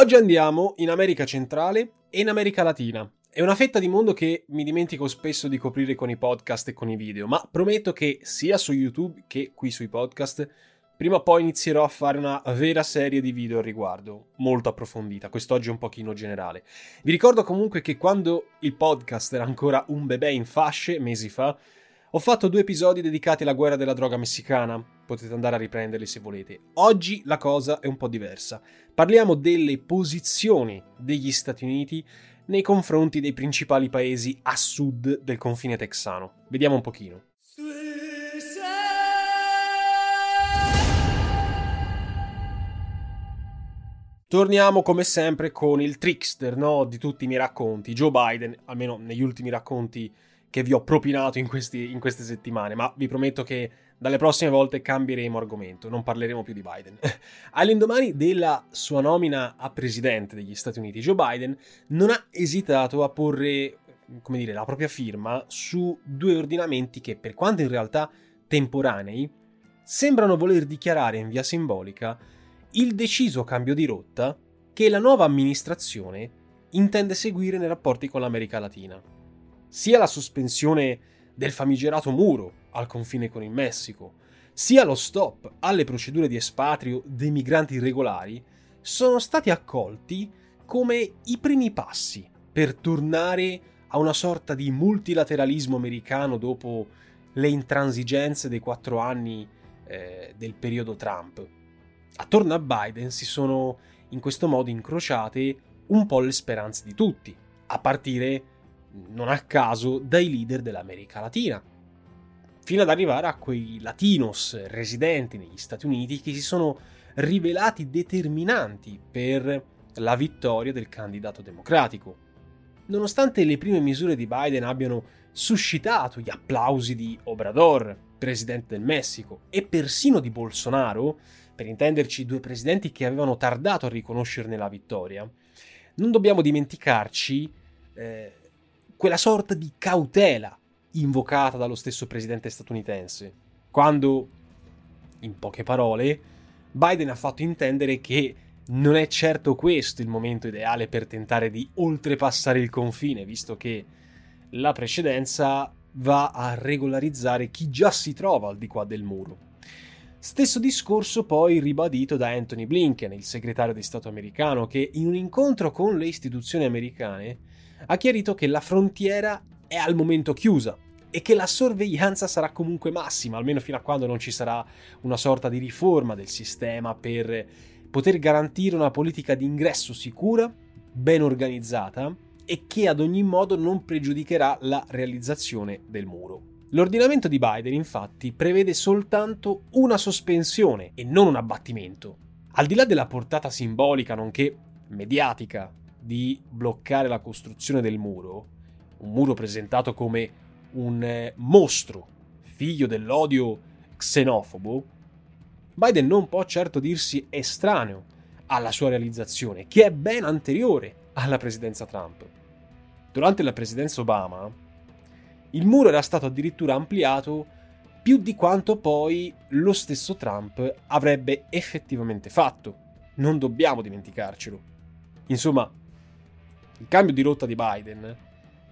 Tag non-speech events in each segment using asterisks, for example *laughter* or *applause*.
Oggi andiamo in America centrale e in America Latina. È una fetta di mondo che mi dimentico spesso di coprire con i podcast e con i video, ma prometto che sia su YouTube che qui sui podcast prima o poi inizierò a fare una vera serie di video al riguardo, molto approfondita, quest'oggi un pochino generale. Vi ricordo comunque che quando il podcast era ancora un bebè in fasce, mesi fa, ho fatto due episodi dedicati alla guerra della droga messicana, potete andare a riprenderli se volete. Oggi la cosa è un po' diversa. Parliamo delle posizioni degli Stati Uniti nei confronti dei principali paesi a sud del confine texano. Vediamo un pochino. Torniamo come sempre con il trickster no, di tutti i miei racconti, Joe Biden, almeno negli ultimi racconti che vi ho propinato in, questi- in queste settimane, ma vi prometto che dalle prossime volte cambieremo argomento, non parleremo più di Biden. *laughs* All'indomani della sua nomina a presidente degli Stati Uniti, Joe Biden non ha esitato a porre, come dire, la propria firma su due ordinamenti che, per quanto in realtà temporanei, sembrano voler dichiarare in via simbolica il deciso cambio di rotta che la nuova amministrazione intende seguire nei rapporti con l'America Latina. Sia la sospensione del famigerato muro al confine con il Messico, sia lo stop alle procedure di espatrio dei migranti irregolari sono stati accolti come i primi passi per tornare a una sorta di multilateralismo americano dopo le intransigenze dei quattro anni eh, del periodo Trump. Attorno a Biden si sono in questo modo incrociate un po' le speranze di tutti, a partire, non a caso, dai leader dell'America Latina, fino ad arrivare a quei latinos residenti negli Stati Uniti che si sono rivelati determinanti per la vittoria del candidato democratico. Nonostante le prime misure di Biden abbiano suscitato gli applausi di Obrador, presidente del Messico, e persino di Bolsonaro, per intenderci due presidenti che avevano tardato a riconoscerne la vittoria, non dobbiamo dimenticarci eh, quella sorta di cautela invocata dallo stesso presidente statunitense, quando, in poche parole, Biden ha fatto intendere che non è certo questo il momento ideale per tentare di oltrepassare il confine, visto che la precedenza va a regolarizzare chi già si trova al di qua del muro. Stesso discorso poi ribadito da Anthony Blinken, il segretario di Stato americano, che in un incontro con le istituzioni americane ha chiarito che la frontiera è al momento chiusa e che la sorveglianza sarà comunque massima, almeno fino a quando non ci sarà una sorta di riforma del sistema per poter garantire una politica di ingresso sicura, ben organizzata e che ad ogni modo non pregiudicherà la realizzazione del muro. L'ordinamento di Biden infatti prevede soltanto una sospensione e non un abbattimento. Al di là della portata simbolica nonché mediatica di bloccare la costruzione del muro, un muro presentato come un eh, mostro, figlio dell'odio xenofobo, Biden non può certo dirsi estraneo alla sua realizzazione, che è ben anteriore alla presidenza Trump. Durante la presidenza Obama, il muro era stato addirittura ampliato più di quanto poi lo stesso Trump avrebbe effettivamente fatto. Non dobbiamo dimenticarcelo. Insomma, il cambio di rotta di Biden,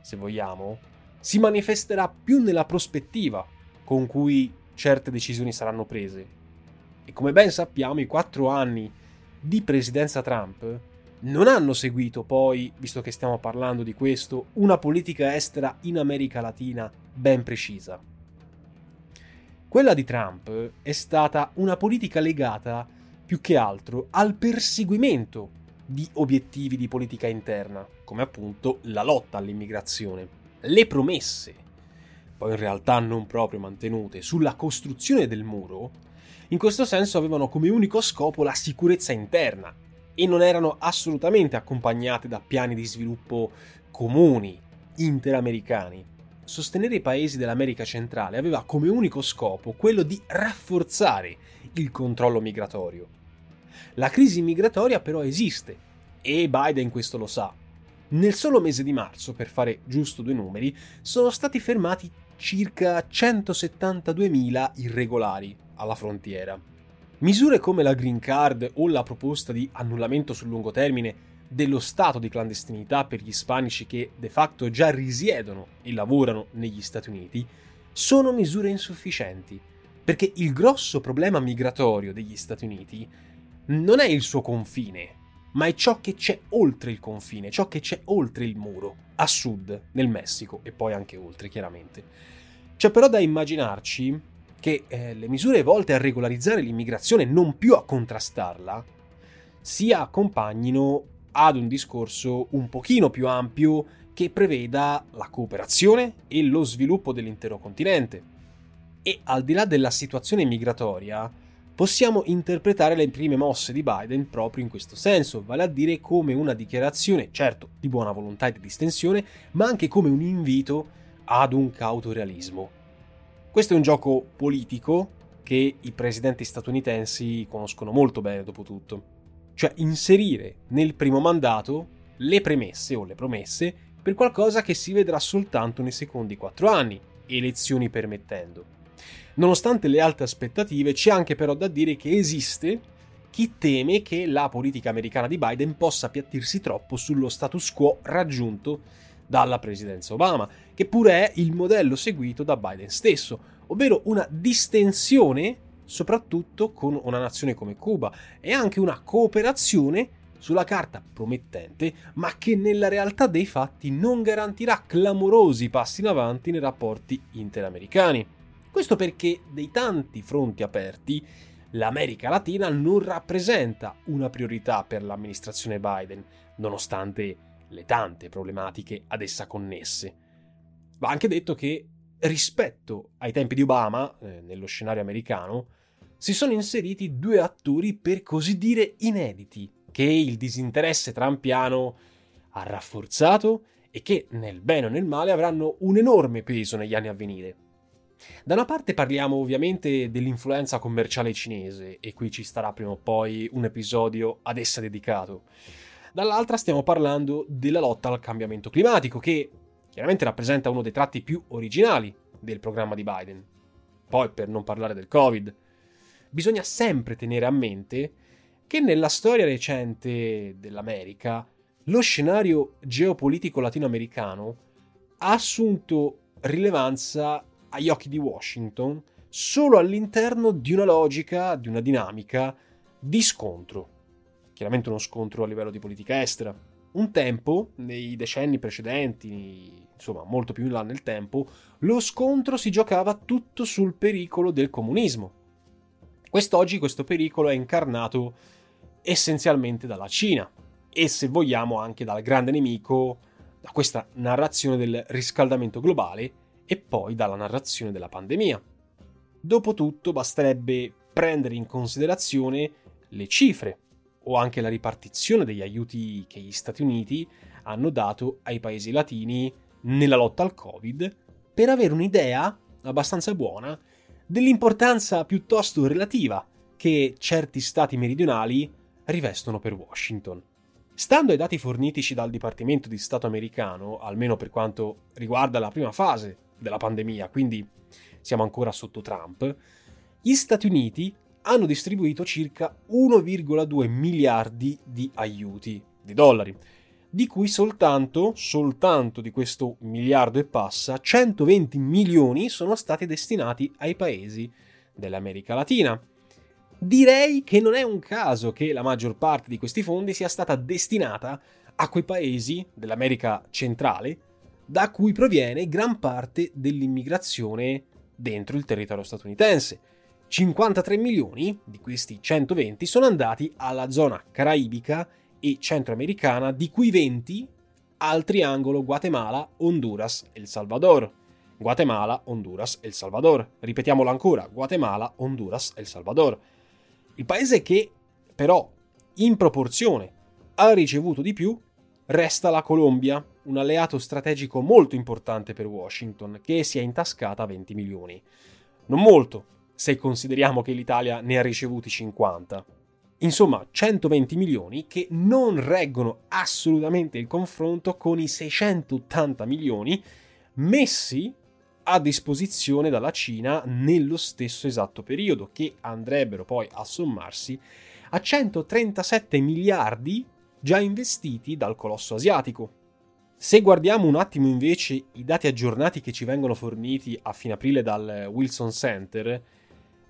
se vogliamo, si manifesterà più nella prospettiva con cui certe decisioni saranno prese. E come ben sappiamo, i quattro anni di presidenza Trump non hanno seguito poi, visto che stiamo parlando di questo, una politica estera in America Latina ben precisa. Quella di Trump è stata una politica legata più che altro al perseguimento di obiettivi di politica interna, come appunto la lotta all'immigrazione, le promesse, poi in realtà non proprio mantenute, sulla costruzione del muro, in questo senso avevano come unico scopo la sicurezza interna e non erano assolutamente accompagnate da piani di sviluppo comuni, interamericani. Sostenere i paesi dell'America centrale aveva come unico scopo quello di rafforzare il controllo migratorio. La crisi migratoria però esiste e Biden questo lo sa. Nel solo mese di marzo, per fare giusto due numeri, sono stati fermati circa 172.000 irregolari alla frontiera. Misure come la green card o la proposta di annullamento sul lungo termine dello stato di clandestinità per gli ispanici che de facto già risiedono e lavorano negli Stati Uniti sono misure insufficienti, perché il grosso problema migratorio degli Stati Uniti non è il suo confine, ma è ciò che c'è oltre il confine, ciò che c'è oltre il muro, a sud, nel Messico e poi anche oltre, chiaramente. C'è però da immaginarci che eh, le misure volte a regolarizzare l'immigrazione, non più a contrastarla, si accompagnino ad un discorso un pochino più ampio che preveda la cooperazione e lo sviluppo dell'intero continente. E al di là della situazione migratoria, possiamo interpretare le prime mosse di Biden proprio in questo senso, vale a dire come una dichiarazione, certo, di buona volontà e di distensione, ma anche come un invito ad un cauto realismo. Questo è un gioco politico che i presidenti statunitensi conoscono molto bene dopo tutto. Cioè inserire nel primo mandato le premesse o le promesse per qualcosa che si vedrà soltanto nei secondi quattro anni, elezioni permettendo. Nonostante le alte aspettative, c'è anche però da dire che esiste chi teme che la politica americana di Biden possa appiattirsi troppo sullo status quo raggiunto dalla presidenza Obama, che pure è il modello seguito da Biden stesso, ovvero una distensione soprattutto con una nazione come Cuba e anche una cooperazione sulla carta promettente, ma che nella realtà dei fatti non garantirà clamorosi passi in avanti nei rapporti interamericani. Questo perché dei tanti fronti aperti, l'America Latina non rappresenta una priorità per l'amministrazione Biden, nonostante le tante problematiche ad essa connesse. Va anche detto che rispetto ai tempi di Obama, eh, nello scenario americano, si sono inseriti due attori per così dire inediti, che il disinteresse trampiano ha rafforzato e che, nel bene o nel male, avranno un enorme peso negli anni a venire. Da una parte parliamo ovviamente dell'influenza commerciale cinese, e qui ci starà prima o poi un episodio ad essa dedicato. Dall'altra stiamo parlando della lotta al cambiamento climatico, che chiaramente rappresenta uno dei tratti più originali del programma di Biden. Poi, per non parlare del Covid, bisogna sempre tenere a mente che nella storia recente dell'America lo scenario geopolitico latinoamericano ha assunto rilevanza agli occhi di Washington solo all'interno di una logica, di una dinamica di scontro chiaramente uno scontro a livello di politica estera. Un tempo, nei decenni precedenti, insomma molto più in là nel tempo, lo scontro si giocava tutto sul pericolo del comunismo. Quest'oggi questo pericolo è incarnato essenzialmente dalla Cina e se vogliamo anche dal grande nemico, da questa narrazione del riscaldamento globale e poi dalla narrazione della pandemia. Dopotutto basterebbe prendere in considerazione le cifre o anche la ripartizione degli aiuti che gli Stati Uniti hanno dato ai paesi latini nella lotta al Covid per avere un'idea abbastanza buona dell'importanza piuttosto relativa che certi stati meridionali rivestono per Washington. Stando ai dati fornitici dal Dipartimento di Stato americano, almeno per quanto riguarda la prima fase della pandemia, quindi siamo ancora sotto Trump, gli Stati Uniti hanno distribuito circa 1,2 miliardi di aiuti di dollari, di cui soltanto, soltanto di questo miliardo e passa, 120 milioni sono stati destinati ai paesi dell'America Latina. Direi che non è un caso che la maggior parte di questi fondi sia stata destinata a quei paesi dell'America centrale da cui proviene gran parte dell'immigrazione dentro il territorio statunitense. 53 milioni di questi 120 sono andati alla zona caraibica e centroamericana, di cui 20 al triangolo Guatemala, Honduras e El Salvador. Guatemala, Honduras e El Salvador. Ripetiamolo ancora, Guatemala, Honduras e El Salvador. Il paese che però in proporzione ha ricevuto di più resta la Colombia, un alleato strategico molto importante per Washington, che si è intascata 20 milioni. Non molto, se consideriamo che l'Italia ne ha ricevuti 50. Insomma, 120 milioni che non reggono assolutamente il confronto con i 680 milioni messi a disposizione dalla Cina nello stesso esatto periodo, che andrebbero poi a sommarsi a 137 miliardi già investiti dal colosso asiatico. Se guardiamo un attimo invece i dati aggiornati che ci vengono forniti a fine aprile dal Wilson Center,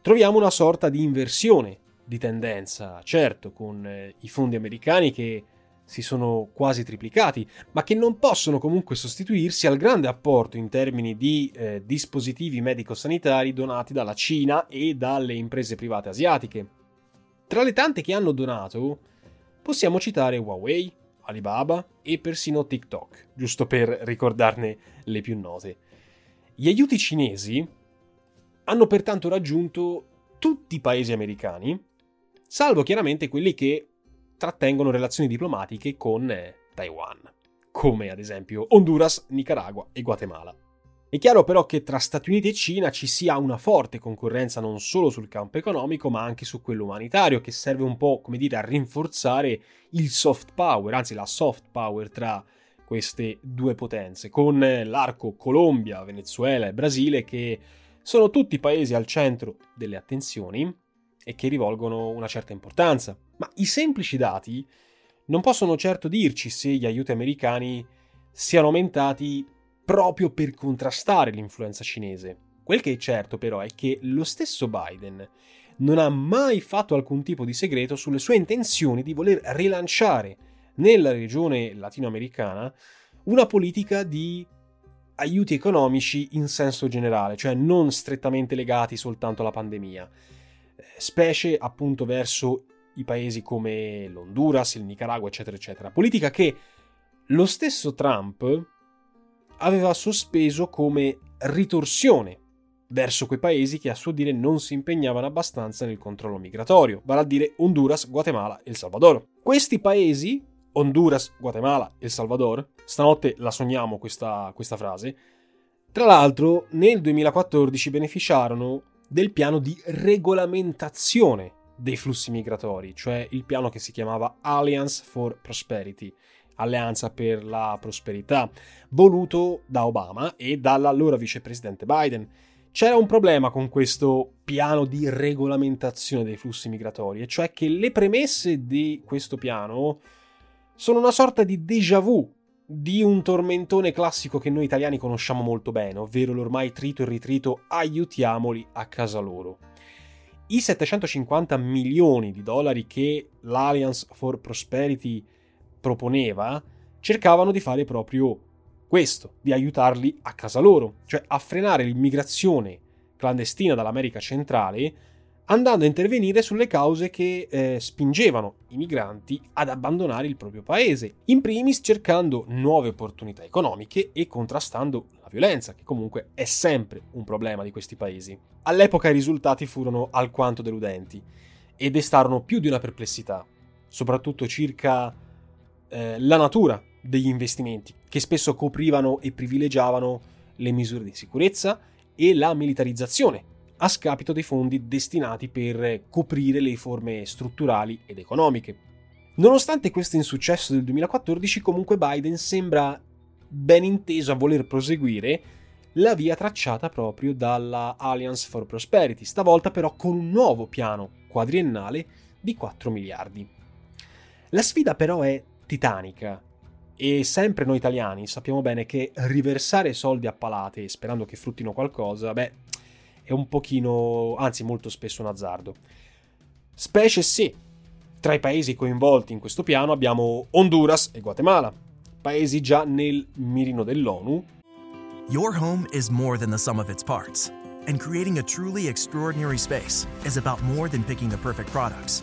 troviamo una sorta di inversione di tendenza, certo, con eh, i fondi americani che si sono quasi triplicati, ma che non possono comunque sostituirsi al grande apporto in termini di eh, dispositivi medico-sanitari donati dalla Cina e dalle imprese private asiatiche. Tra le tante che hanno donato, possiamo citare Huawei, Alibaba e persino TikTok, giusto per ricordarne le più note. Gli aiuti cinesi hanno pertanto raggiunto tutti i paesi americani, salvo chiaramente quelli che trattengono relazioni diplomatiche con eh, Taiwan, come ad esempio Honduras, Nicaragua e Guatemala. È chiaro però che tra Stati Uniti e Cina ci sia una forte concorrenza non solo sul campo economico ma anche su quello umanitario che serve un po' come dire a rinforzare il soft power, anzi la soft power tra queste due potenze, con l'arco Colombia, Venezuela e Brasile che sono tutti paesi al centro delle attenzioni e che rivolgono una certa importanza. Ma i semplici dati non possono certo dirci se gli aiuti americani siano aumentati proprio per contrastare l'influenza cinese. Quel che è certo però è che lo stesso Biden non ha mai fatto alcun tipo di segreto sulle sue intenzioni di voler rilanciare nella regione latinoamericana una politica di aiuti economici in senso generale, cioè non strettamente legati soltanto alla pandemia, specie appunto verso i paesi come l'Honduras, il Nicaragua, eccetera, eccetera. Politica che lo stesso Trump aveva sospeso come ritorsione verso quei paesi che a suo dire non si impegnavano abbastanza nel controllo migratorio, vale a dire Honduras, Guatemala e El Salvador. Questi paesi Honduras, Guatemala e El Salvador. Stanotte la sogniamo questa, questa frase. Tra l'altro, nel 2014 beneficiarono del piano di regolamentazione dei flussi migratori, cioè il piano che si chiamava Alliance for Prosperity, Alleanza per la Prosperità, voluto da Obama e dall'allora vicepresidente Biden. C'era un problema con questo piano di regolamentazione dei flussi migratori, e cioè che le premesse di questo piano sono una sorta di déjà vu di un tormentone classico che noi italiani conosciamo molto bene, ovvero l'ormai trito e ritrito aiutiamoli a casa loro. I 750 milioni di dollari che l'Alliance for Prosperity proponeva cercavano di fare proprio questo, di aiutarli a casa loro, cioè a frenare l'immigrazione clandestina dall'America centrale andando a intervenire sulle cause che eh, spingevano i migranti ad abbandonare il proprio paese, in primis cercando nuove opportunità economiche e contrastando la violenza, che comunque è sempre un problema di questi paesi. All'epoca i risultati furono alquanto deludenti e destarono più di una perplessità, soprattutto circa eh, la natura degli investimenti, che spesso coprivano e privilegiavano le misure di sicurezza e la militarizzazione a scapito dei fondi destinati per coprire le riforme strutturali ed economiche. Nonostante questo insuccesso del 2014, comunque Biden sembra ben inteso a voler proseguire la via tracciata proprio dalla Alliance for Prosperity, stavolta però con un nuovo piano quadriennale di 4 miliardi. La sfida però è titanica e sempre noi italiani sappiamo bene che riversare soldi a palate sperando che fruttino qualcosa, beh, è un pochino, anzi molto spesso un azzardo. Specie se tra i paesi coinvolti in questo piano abbiamo Honduras e Guatemala, paesi già nel mirino dell'ONU. Your home is more than the sum of its parts, and creating a truly extraordinary space is about more than picking the perfect products.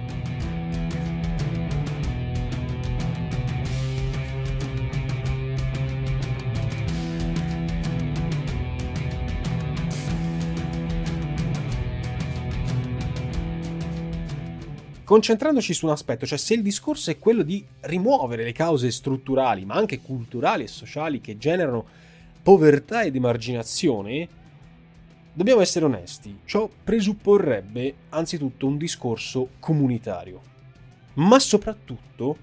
concentrandoci su un aspetto, cioè se il discorso è quello di rimuovere le cause strutturali, ma anche culturali e sociali che generano povertà ed emarginazione, dobbiamo essere onesti, ciò presupporrebbe anzitutto un discorso comunitario, ma soprattutto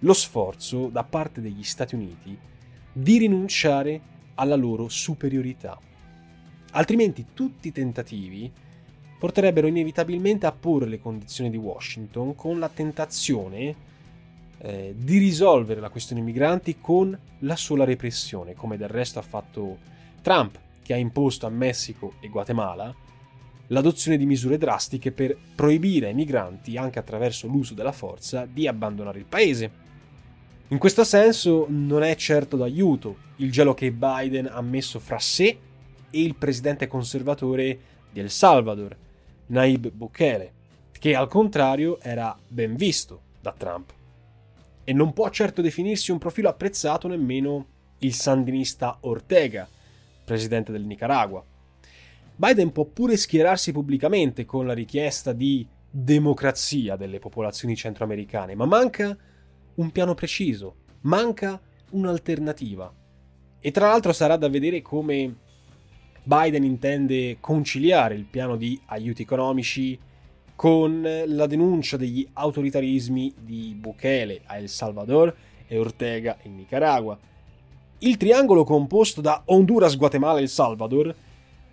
lo sforzo da parte degli Stati Uniti di rinunciare alla loro superiorità. Altrimenti tutti i tentativi porterebbero inevitabilmente a porre le condizioni di Washington con la tentazione eh, di risolvere la questione migranti con la sola repressione, come del resto ha fatto Trump, che ha imposto a Messico e Guatemala l'adozione di misure drastiche per proibire ai migranti, anche attraverso l'uso della forza, di abbandonare il paese. In questo senso non è certo d'aiuto il gelo che Biden ha messo fra sé e il presidente conservatore di El Salvador, Naib Bukele, che al contrario era ben visto da Trump. E non può certo definirsi un profilo apprezzato nemmeno il sandinista Ortega, presidente del Nicaragua. Biden può pure schierarsi pubblicamente con la richiesta di democrazia delle popolazioni centroamericane, ma manca un piano preciso, manca un'alternativa. E tra l'altro sarà da vedere come Biden intende conciliare il piano di aiuti economici con la denuncia degli autoritarismi di Bukele a El Salvador e Ortega in Nicaragua. Il triangolo composto da Honduras, Guatemala e El Salvador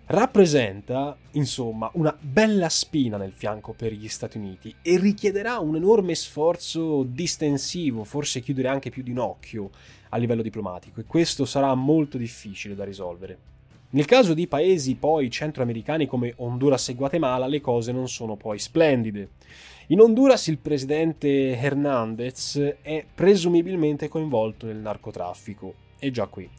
rappresenta, insomma, una bella spina nel fianco per gli Stati Uniti e richiederà un enorme sforzo distensivo, forse chiudere anche più di un occhio a livello diplomatico e questo sarà molto difficile da risolvere. Nel caso di paesi poi centroamericani come Honduras e Guatemala le cose non sono poi splendide. In Honduras il presidente Hernandez è presumibilmente coinvolto nel narcotraffico, e già qui.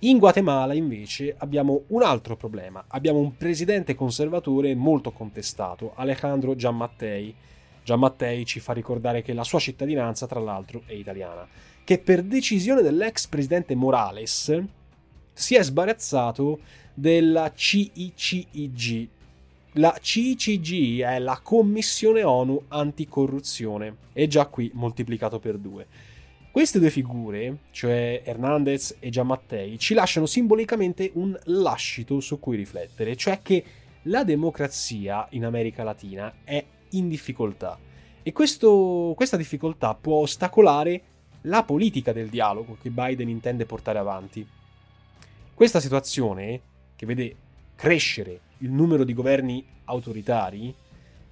In Guatemala invece abbiamo un altro problema, abbiamo un presidente conservatore molto contestato, Alejandro Giammattei. Giammattei ci fa ricordare che la sua cittadinanza tra l'altro è italiana, che per decisione dell'ex presidente Morales si è sbarazzato della CICIG. La CICG è la Commissione ONU Anticorruzione e già qui moltiplicato per due. Queste due figure, cioè Hernandez e Giammattei, ci lasciano simbolicamente un lascito su cui riflettere, cioè che la democrazia in America Latina è in difficoltà e questo, questa difficoltà può ostacolare la politica del dialogo che Biden intende portare avanti. Questa situazione, che vede crescere il numero di governi autoritari,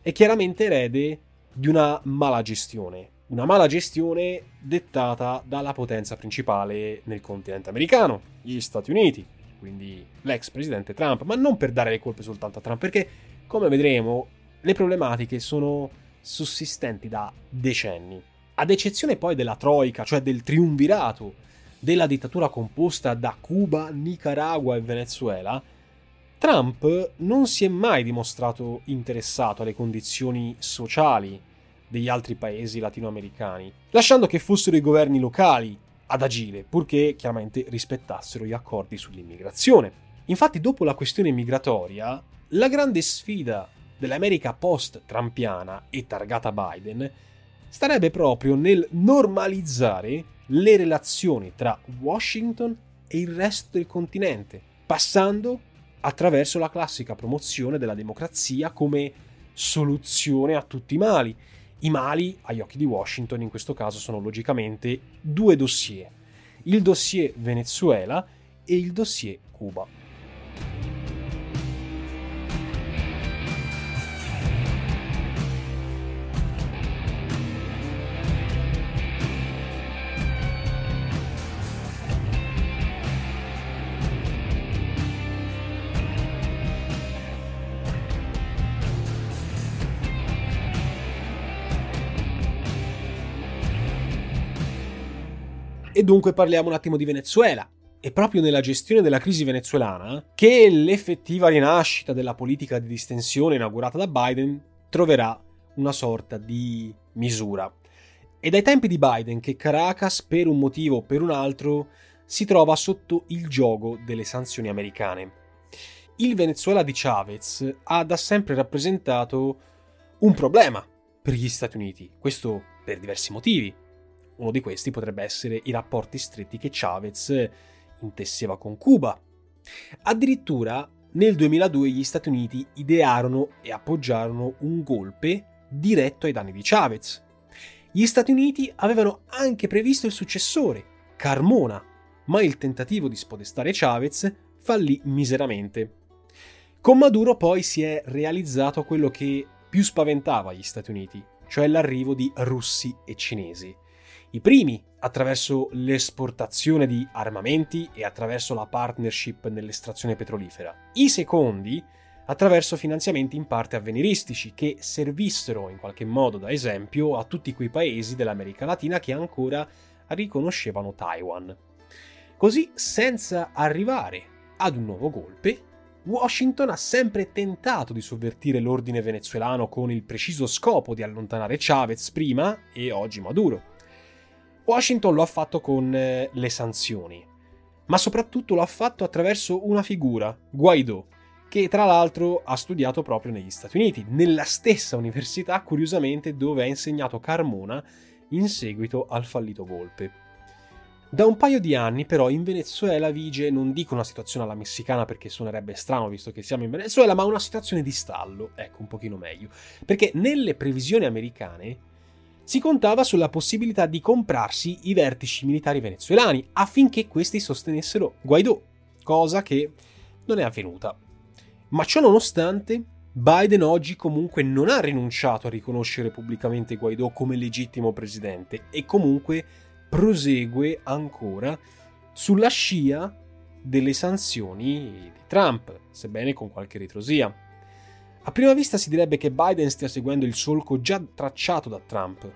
è chiaramente erede di una mala gestione. Una mala gestione dettata dalla potenza principale nel continente americano, gli Stati Uniti, quindi l'ex presidente Trump, ma non per dare le colpe soltanto a Trump, perché come vedremo le problematiche sono sussistenti da decenni. Ad eccezione poi della Troica, cioè del triumvirato della dittatura composta da Cuba, Nicaragua e Venezuela, Trump non si è mai dimostrato interessato alle condizioni sociali degli altri paesi latinoamericani, lasciando che fossero i governi locali ad agire, purché chiaramente rispettassero gli accordi sull'immigrazione. Infatti, dopo la questione migratoria, la grande sfida dell'America post-trampiana e targata Biden starebbe proprio nel normalizzare le relazioni tra Washington e il resto del continente, passando attraverso la classica promozione della democrazia come soluzione a tutti i mali. I mali, agli occhi di Washington, in questo caso sono logicamente due dossier. il dossier Venezuela e il dossier Cuba. E dunque parliamo un attimo di Venezuela. È proprio nella gestione della crisi venezuelana che l'effettiva rinascita della politica di distensione inaugurata da Biden troverà una sorta di misura. È dai tempi di Biden che Caracas, per un motivo o per un altro, si trova sotto il gioco delle sanzioni americane. Il Venezuela di Chavez ha da sempre rappresentato un problema per gli Stati Uniti, questo per diversi motivi. Uno di questi potrebbe essere i rapporti stretti che Chavez intesseva con Cuba. Addirittura nel 2002 gli Stati Uniti idearono e appoggiarono un golpe diretto ai danni di Chavez. Gli Stati Uniti avevano anche previsto il successore, Carmona, ma il tentativo di spodestare Chavez fallì miseramente. Con Maduro poi si è realizzato quello che più spaventava gli Stati Uniti, cioè l'arrivo di russi e cinesi. I primi attraverso l'esportazione di armamenti e attraverso la partnership nell'estrazione petrolifera. I secondi attraverso finanziamenti in parte avveniristici che servissero in qualche modo da esempio a tutti quei paesi dell'America Latina che ancora riconoscevano Taiwan. Così, senza arrivare ad un nuovo golpe, Washington ha sempre tentato di sovvertire l'ordine venezuelano con il preciso scopo di allontanare Chavez prima e oggi Maduro. Washington lo ha fatto con eh, le sanzioni, ma soprattutto lo ha fatto attraverso una figura, Guaidó, che tra l'altro ha studiato proprio negli Stati Uniti, nella stessa università curiosamente dove ha insegnato Carmona in seguito al fallito golpe. Da un paio di anni però in Venezuela vige, non dico una situazione alla messicana perché suonerebbe strano visto che siamo in Venezuela, ma una situazione di stallo, ecco un pochino meglio, perché nelle previsioni americane si contava sulla possibilità di comprarsi i vertici militari venezuelani affinché questi sostenessero Guaidó, cosa che non è avvenuta. Ma ciò nonostante, Biden oggi comunque non ha rinunciato a riconoscere pubblicamente Guaidó come legittimo presidente e comunque prosegue ancora sulla scia delle sanzioni di Trump, sebbene con qualche ritrosia. A prima vista si direbbe che Biden stia seguendo il solco già tracciato da Trump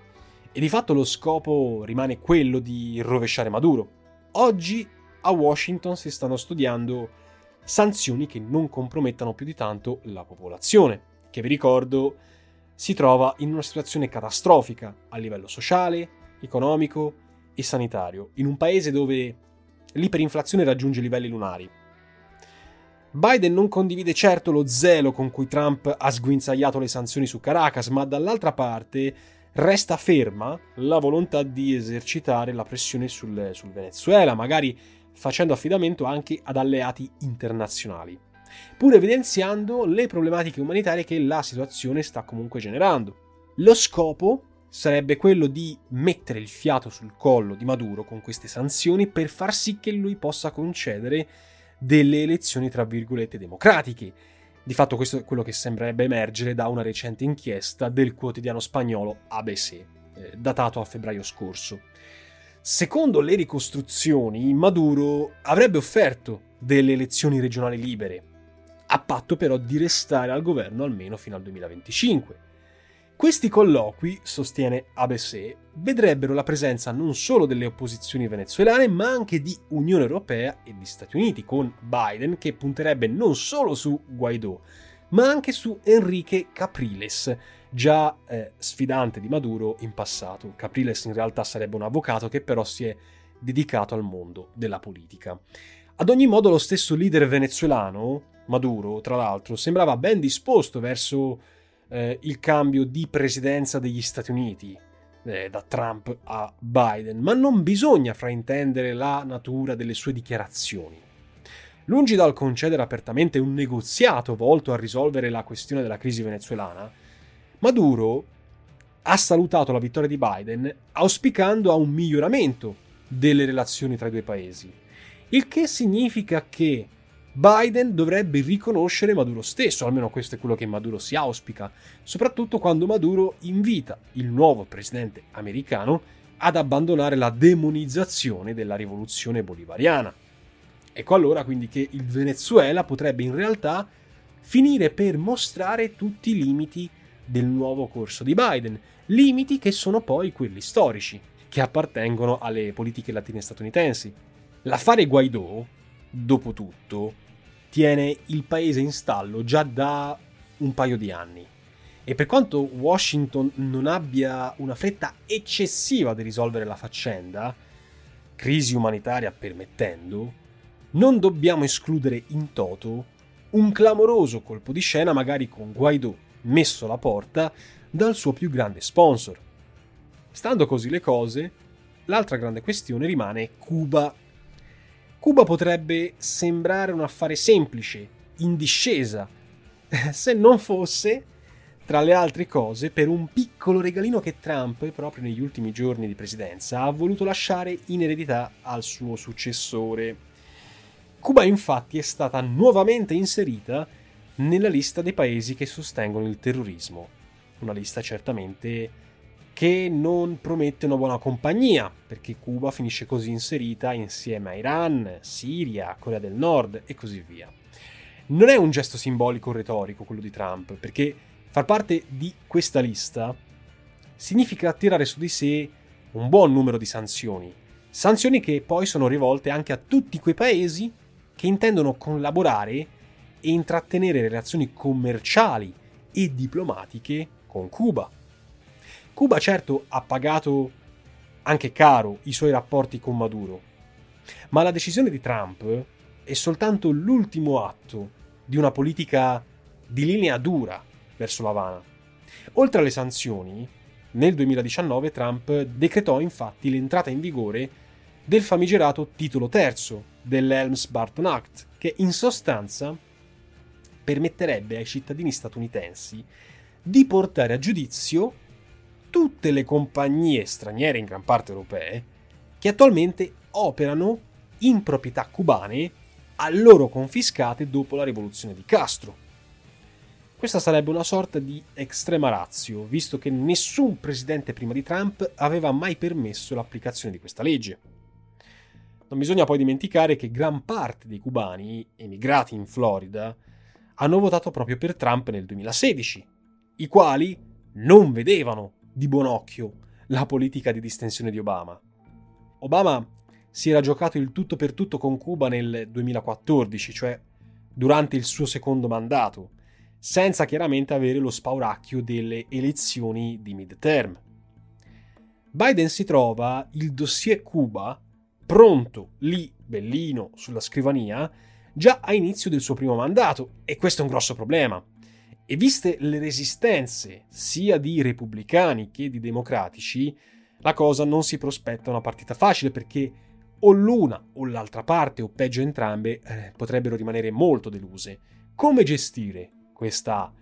e di fatto lo scopo rimane quello di rovesciare Maduro. Oggi a Washington si stanno studiando sanzioni che non compromettano più di tanto la popolazione, che vi ricordo si trova in una situazione catastrofica a livello sociale, economico e sanitario, in un paese dove l'iperinflazione raggiunge livelli lunari. Biden non condivide certo lo zelo con cui Trump ha sguinzagliato le sanzioni su Caracas, ma dall'altra parte resta ferma la volontà di esercitare la pressione sul, sul Venezuela, magari facendo affidamento anche ad alleati internazionali, pur evidenziando le problematiche umanitarie che la situazione sta comunque generando. Lo scopo sarebbe quello di mettere il fiato sul collo di Maduro con queste sanzioni per far sì che lui possa concedere delle elezioni tra virgolette democratiche. Di fatto questo è quello che sembrerebbe emergere da una recente inchiesta del quotidiano spagnolo ABC, eh, datato a febbraio scorso. Secondo le ricostruzioni, Maduro avrebbe offerto delle elezioni regionali libere, a patto però di restare al governo almeno fino al 2025. Questi colloqui, sostiene ABC, vedrebbero la presenza non solo delle opposizioni venezuelane, ma anche di Unione Europea e di Stati Uniti, con Biden che punterebbe non solo su Guaidó, ma anche su Enrique Capriles, già eh, sfidante di Maduro in passato. Capriles in realtà sarebbe un avvocato che però si è dedicato al mondo della politica. Ad ogni modo lo stesso leader venezuelano, Maduro, tra l'altro, sembrava ben disposto verso eh, il cambio di presidenza degli Stati Uniti eh, da Trump a Biden, ma non bisogna fraintendere la natura delle sue dichiarazioni. Lungi dal concedere apertamente un negoziato volto a risolvere la questione della crisi venezuelana, Maduro ha salutato la vittoria di Biden auspicando a un miglioramento delle relazioni tra i due paesi. Il che significa che Biden dovrebbe riconoscere Maduro stesso, almeno questo è quello che Maduro si auspica, soprattutto quando Maduro invita il nuovo presidente americano ad abbandonare la demonizzazione della rivoluzione bolivariana. Ecco allora quindi che il Venezuela potrebbe in realtà finire per mostrare tutti i limiti del nuovo corso di Biden, limiti che sono poi quelli storici, che appartengono alle politiche latine statunitensi. L'affare Guaidó, dopo tutto, tiene il paese in stallo già da un paio di anni. E per quanto Washington non abbia una fretta eccessiva di risolvere la faccenda, crisi umanitaria permettendo, non dobbiamo escludere in toto un clamoroso colpo di scena magari con Guaidó messo alla porta dal suo più grande sponsor. Stando così le cose, l'altra grande questione rimane Cuba Cuba potrebbe sembrare un affare semplice, in discesa, *laughs* se non fosse, tra le altre cose, per un piccolo regalino che Trump, proprio negli ultimi giorni di presidenza, ha voluto lasciare in eredità al suo successore. Cuba infatti è stata nuovamente inserita nella lista dei paesi che sostengono il terrorismo, una lista certamente che non promette una buona compagnia, perché Cuba finisce così inserita insieme a Iran, Siria, Corea del Nord e così via. Non è un gesto simbolico o retorico quello di Trump, perché far parte di questa lista significa tirare su di sé un buon numero di sanzioni, sanzioni che poi sono rivolte anche a tutti quei paesi che intendono collaborare e intrattenere relazioni commerciali e diplomatiche con Cuba. Cuba certo ha pagato anche caro i suoi rapporti con Maduro, ma la decisione di Trump è soltanto l'ultimo atto di una politica di linea dura verso l'Havana. Oltre alle sanzioni, nel 2019 Trump decretò infatti l'entrata in vigore del famigerato titolo terzo dell'Helms-Barton Act, che in sostanza permetterebbe ai cittadini statunitensi di portare a giudizio tutte le compagnie straniere, in gran parte europee, che attualmente operano in proprietà cubane a loro confiscate dopo la rivoluzione di Castro. Questa sarebbe una sorta di extrema razio, visto che nessun presidente prima di Trump aveva mai permesso l'applicazione di questa legge. Non bisogna poi dimenticare che gran parte dei cubani emigrati in Florida hanno votato proprio per Trump nel 2016, i quali non vedevano di buon occhio la politica di distensione di Obama. Obama si era giocato il tutto per tutto con Cuba nel 2014, cioè durante il suo secondo mandato, senza chiaramente avere lo spauracchio delle elezioni di midterm. Biden si trova il dossier Cuba pronto lì, bellino, sulla scrivania, già a inizio del suo primo mandato, e questo è un grosso problema. E viste le resistenze sia di repubblicani che di democratici, la cosa non si prospetta una partita facile perché o l'una o l'altra parte, o peggio entrambe, eh, potrebbero rimanere molto deluse. Come gestire questa...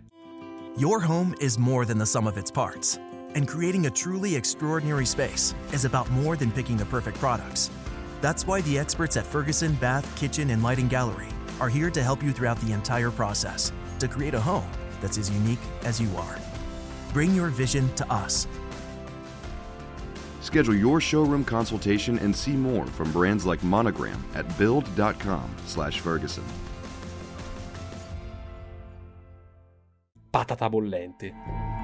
Your home is more than the sum of its parts, and creating a truly extraordinary space is about more than picking the perfect products. That's why the experts at Ferguson Bath, Kitchen, and Lighting Gallery are here to help you throughout the entire process to create a home that's as unique as you are. Bring your vision to us. Schedule your showroom consultation and see more from brands like Monogram at build.com/ferguson. Patata bollente.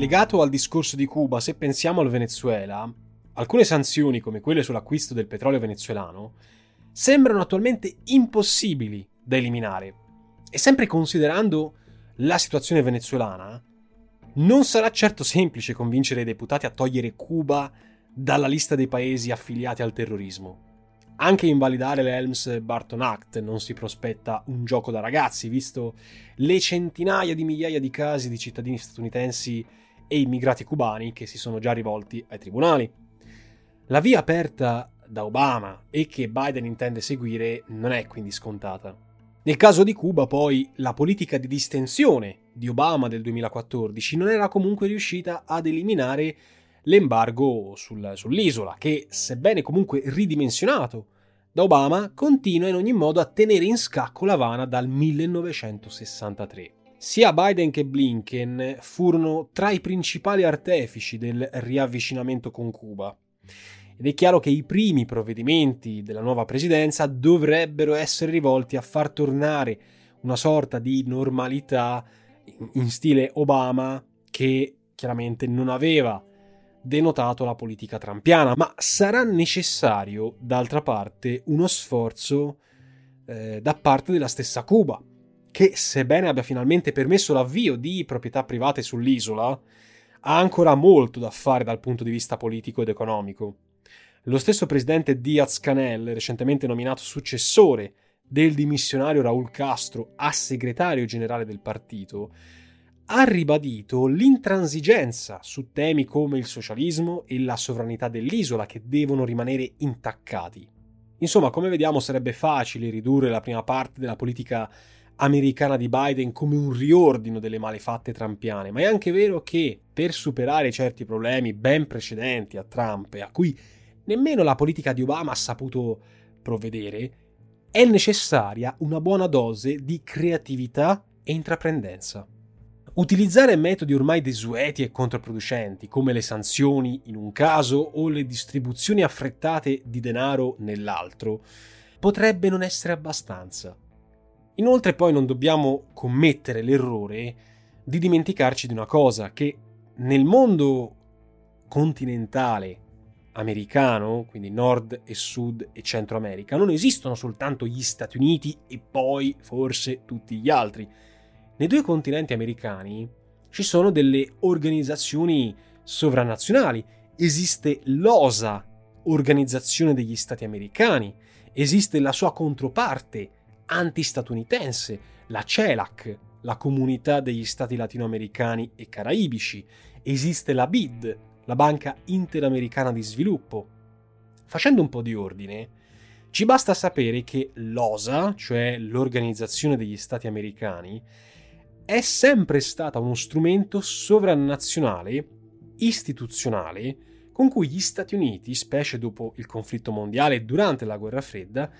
Legato al discorso di Cuba, se pensiamo al Venezuela, alcune sanzioni come quelle sull'acquisto del petrolio venezuelano sembrano attualmente impossibili da eliminare. E sempre considerando la situazione venezuelana, non sarà certo semplice convincere i deputati a togliere Cuba dalla lista dei paesi affiliati al terrorismo. Anche invalidare l'Helms-Barton Act non si prospetta un gioco da ragazzi, visto le centinaia di migliaia di casi di cittadini statunitensi e immigrati cubani che si sono già rivolti ai tribunali. La via aperta da Obama e che Biden intende seguire non è quindi scontata. Nel caso di Cuba, poi, la politica di distensione di Obama del 2014 non era comunque riuscita ad eliminare l'embargo sul, sull'isola, che, sebbene comunque ridimensionato da Obama, continua in ogni modo a tenere in scacco l'Havana dal 1963. Sia Biden che Blinken furono tra i principali artefici del riavvicinamento con Cuba. Ed è chiaro che i primi provvedimenti della nuova presidenza dovrebbero essere rivolti a far tornare una sorta di normalità in stile Obama che chiaramente non aveva denotato la politica trampiana, ma sarà necessario, d'altra parte, uno sforzo eh, da parte della stessa Cuba, che sebbene abbia finalmente permesso l'avvio di proprietà private sull'isola, ha ancora molto da fare dal punto di vista politico ed economico. Lo stesso presidente Diaz-Canel, recentemente nominato successore del dimissionario Raúl Castro a segretario generale del partito, ha ribadito l'intransigenza su temi come il socialismo e la sovranità dell'isola che devono rimanere intaccati. Insomma, come vediamo sarebbe facile ridurre la prima parte della politica americana di Biden come un riordino delle malefatte trampiane, ma è anche vero che per superare certi problemi ben precedenti a Trump e a cui nemmeno la politica di Obama ha saputo provvedere, è necessaria una buona dose di creatività e intraprendenza. Utilizzare metodi ormai desueti e controproducenti, come le sanzioni in un caso o le distribuzioni affrettate di denaro nell'altro, potrebbe non essere abbastanza. Inoltre poi non dobbiamo commettere l'errore di dimenticarci di una cosa, che nel mondo continentale americano, quindi Nord e Sud e Centro America, non esistono soltanto gli Stati Uniti e poi forse tutti gli altri nei due continenti americani ci sono delle organizzazioni sovranazionali. Esiste l'OSA, Organizzazione degli Stati Americani, esiste la sua controparte antistatunitense, la CELAC, la Comunità degli Stati Latinoamericani e Caraibici, esiste la BID, la Banca Interamericana di Sviluppo. Facendo un po' di ordine, ci basta sapere che l'OSA, cioè l'Organizzazione degli Stati Americani, è sempre stata uno strumento sovranazionale, istituzionale, con cui gli Stati Uniti, specie dopo il conflitto mondiale e durante la guerra fredda,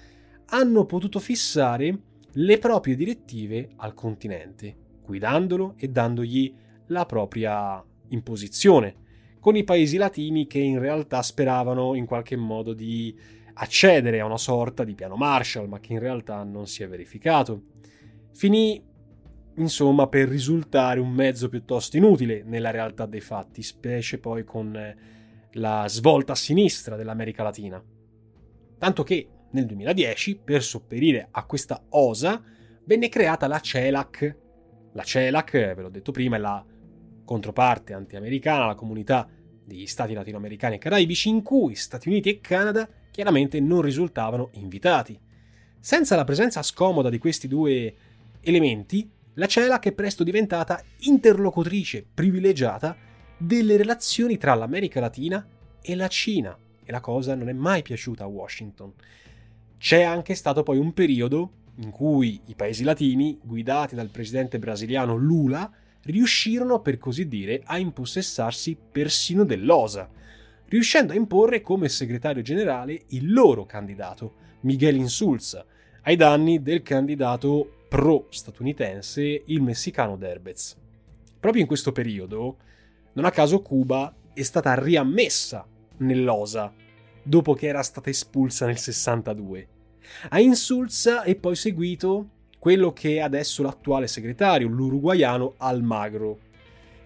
hanno potuto fissare le proprie direttive al continente, guidandolo e dandogli la propria imposizione, con i paesi latini che in realtà speravano in qualche modo di accedere a una sorta di piano Marshall, ma che in realtà non si è verificato. Finì insomma per risultare un mezzo piuttosto inutile nella realtà dei fatti, specie poi con eh, la svolta a sinistra dell'America Latina. Tanto che nel 2010, per sopperire a questa osa, venne creata la CELAC. La CELAC, ve l'ho detto prima, è la controparte anti-americana, la comunità degli stati latinoamericani e caraibici in cui Stati Uniti e Canada chiaramente non risultavano invitati. Senza la presenza scomoda di questi due elementi, la CELAC è presto diventata interlocutrice privilegiata delle relazioni tra l'America Latina e la Cina e la cosa non è mai piaciuta a Washington. C'è anche stato poi un periodo in cui i paesi latini, guidati dal presidente brasiliano Lula, riuscirono per così dire a impossessarsi persino dell'OSA, riuscendo a imporre come segretario generale il loro candidato, Miguel Insulza, ai danni del candidato pro-statunitense il messicano Derbez. Proprio in questo periodo, non a caso Cuba è stata riammessa nell'OSA dopo che era stata espulsa nel 62. A Insulza è poi seguito quello che è adesso l'attuale segretario, l'uruguaiano Almagro,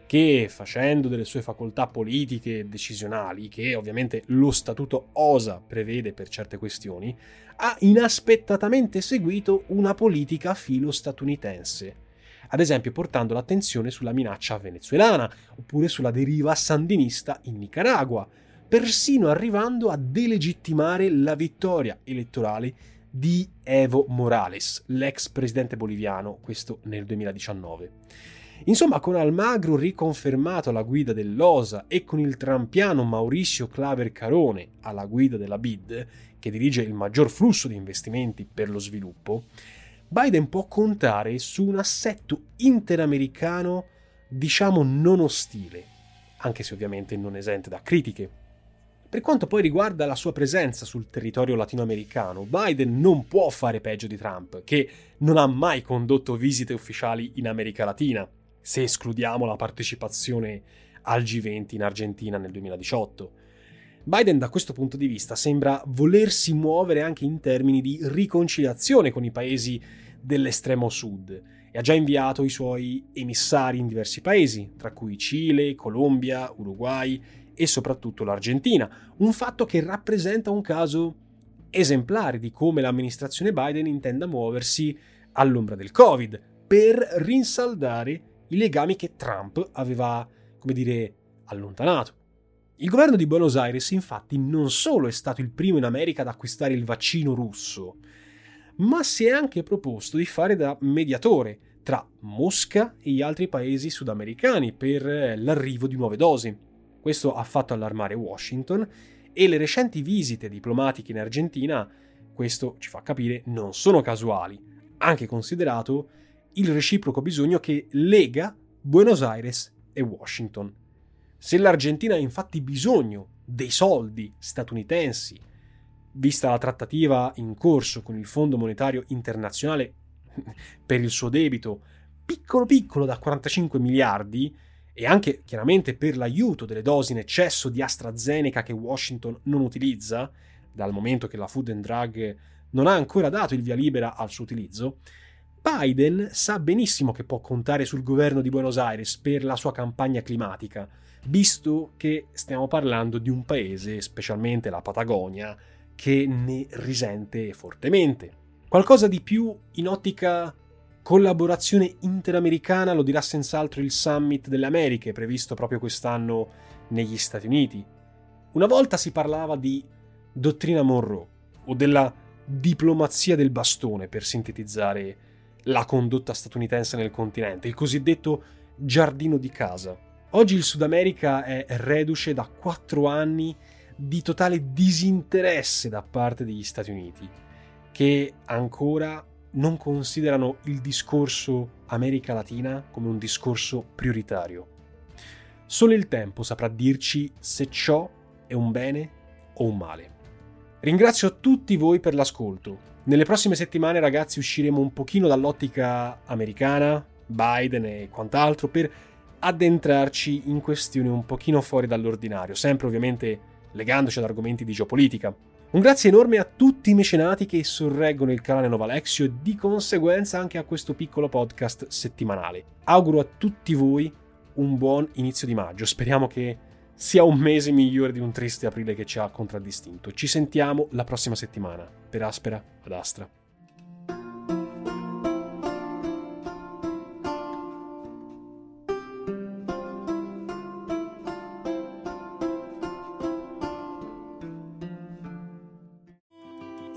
che facendo delle sue facoltà politiche e decisionali, che ovviamente lo statuto OSA prevede per certe questioni, ha inaspettatamente seguito una politica filo-statunitense, ad esempio portando l'attenzione sulla minaccia venezuelana oppure sulla deriva sandinista in Nicaragua, persino arrivando a delegittimare la vittoria elettorale di Evo Morales, l'ex presidente boliviano, questo nel 2019. Insomma, con Almagro riconfermato alla guida dell'OSA e con il trampiano Mauricio Claver Carone alla guida della BID, che dirige il maggior flusso di investimenti per lo sviluppo, Biden può contare su un assetto interamericano, diciamo, non ostile, anche se ovviamente non esente da critiche. Per quanto poi riguarda la sua presenza sul territorio latinoamericano, Biden non può fare peggio di Trump, che non ha mai condotto visite ufficiali in America Latina, se escludiamo la partecipazione al G20 in Argentina nel 2018. Biden da questo punto di vista sembra volersi muovere anche in termini di riconciliazione con i paesi dell'estremo sud e ha già inviato i suoi emissari in diversi paesi, tra cui Cile, Colombia, Uruguay e soprattutto l'Argentina, un fatto che rappresenta un caso esemplare di come l'amministrazione Biden intenda muoversi all'ombra del Covid per rinsaldare i legami che Trump aveva, come dire, allontanato. Il governo di Buenos Aires infatti non solo è stato il primo in America ad acquistare il vaccino russo, ma si è anche proposto di fare da mediatore tra Mosca e gli altri paesi sudamericani per l'arrivo di nuove dosi. Questo ha fatto allarmare Washington e le recenti visite diplomatiche in Argentina, questo ci fa capire, non sono casuali, anche considerato il reciproco bisogno che lega Buenos Aires e Washington. Se l'Argentina ha infatti bisogno dei soldi statunitensi, vista la trattativa in corso con il Fondo Monetario Internazionale *laughs* per il suo debito piccolo piccolo da 45 miliardi, e anche chiaramente per l'aiuto delle dosi in eccesso di AstraZeneca che Washington non utilizza, dal momento che la Food and Drug non ha ancora dato il via libera al suo utilizzo, Biden sa benissimo che può contare sul governo di Buenos Aires per la sua campagna climatica, visto che stiamo parlando di un paese, specialmente la Patagonia, che ne risente fortemente. Qualcosa di più in ottica collaborazione interamericana lo dirà senz'altro il Summit delle Americhe, previsto proprio quest'anno negli Stati Uniti. Una volta si parlava di dottrina Monroe o della diplomazia del bastone, per sintetizzare la condotta statunitense nel continente, il cosiddetto giardino di casa. Oggi il Sud America è reduce da quattro anni di totale disinteresse da parte degli Stati Uniti, che ancora non considerano il discorso America Latina come un discorso prioritario. Solo il tempo saprà dirci se ciò è un bene o un male. Ringrazio tutti voi per l'ascolto. Nelle prossime settimane, ragazzi, usciremo un pochino dall'ottica americana, Biden e quant'altro, per addentrarci in questioni un pochino fuori dall'ordinario, sempre ovviamente legandoci ad argomenti di geopolitica. Un grazie enorme a tutti i mecenati che sorreggono il canale Novalexio e di conseguenza anche a questo piccolo podcast settimanale. Auguro a tutti voi un buon inizio di maggio, speriamo che sia un mese migliore di un triste aprile che ci ha contraddistinto. Ci sentiamo la prossima settimana. Per Aspera ad Astra.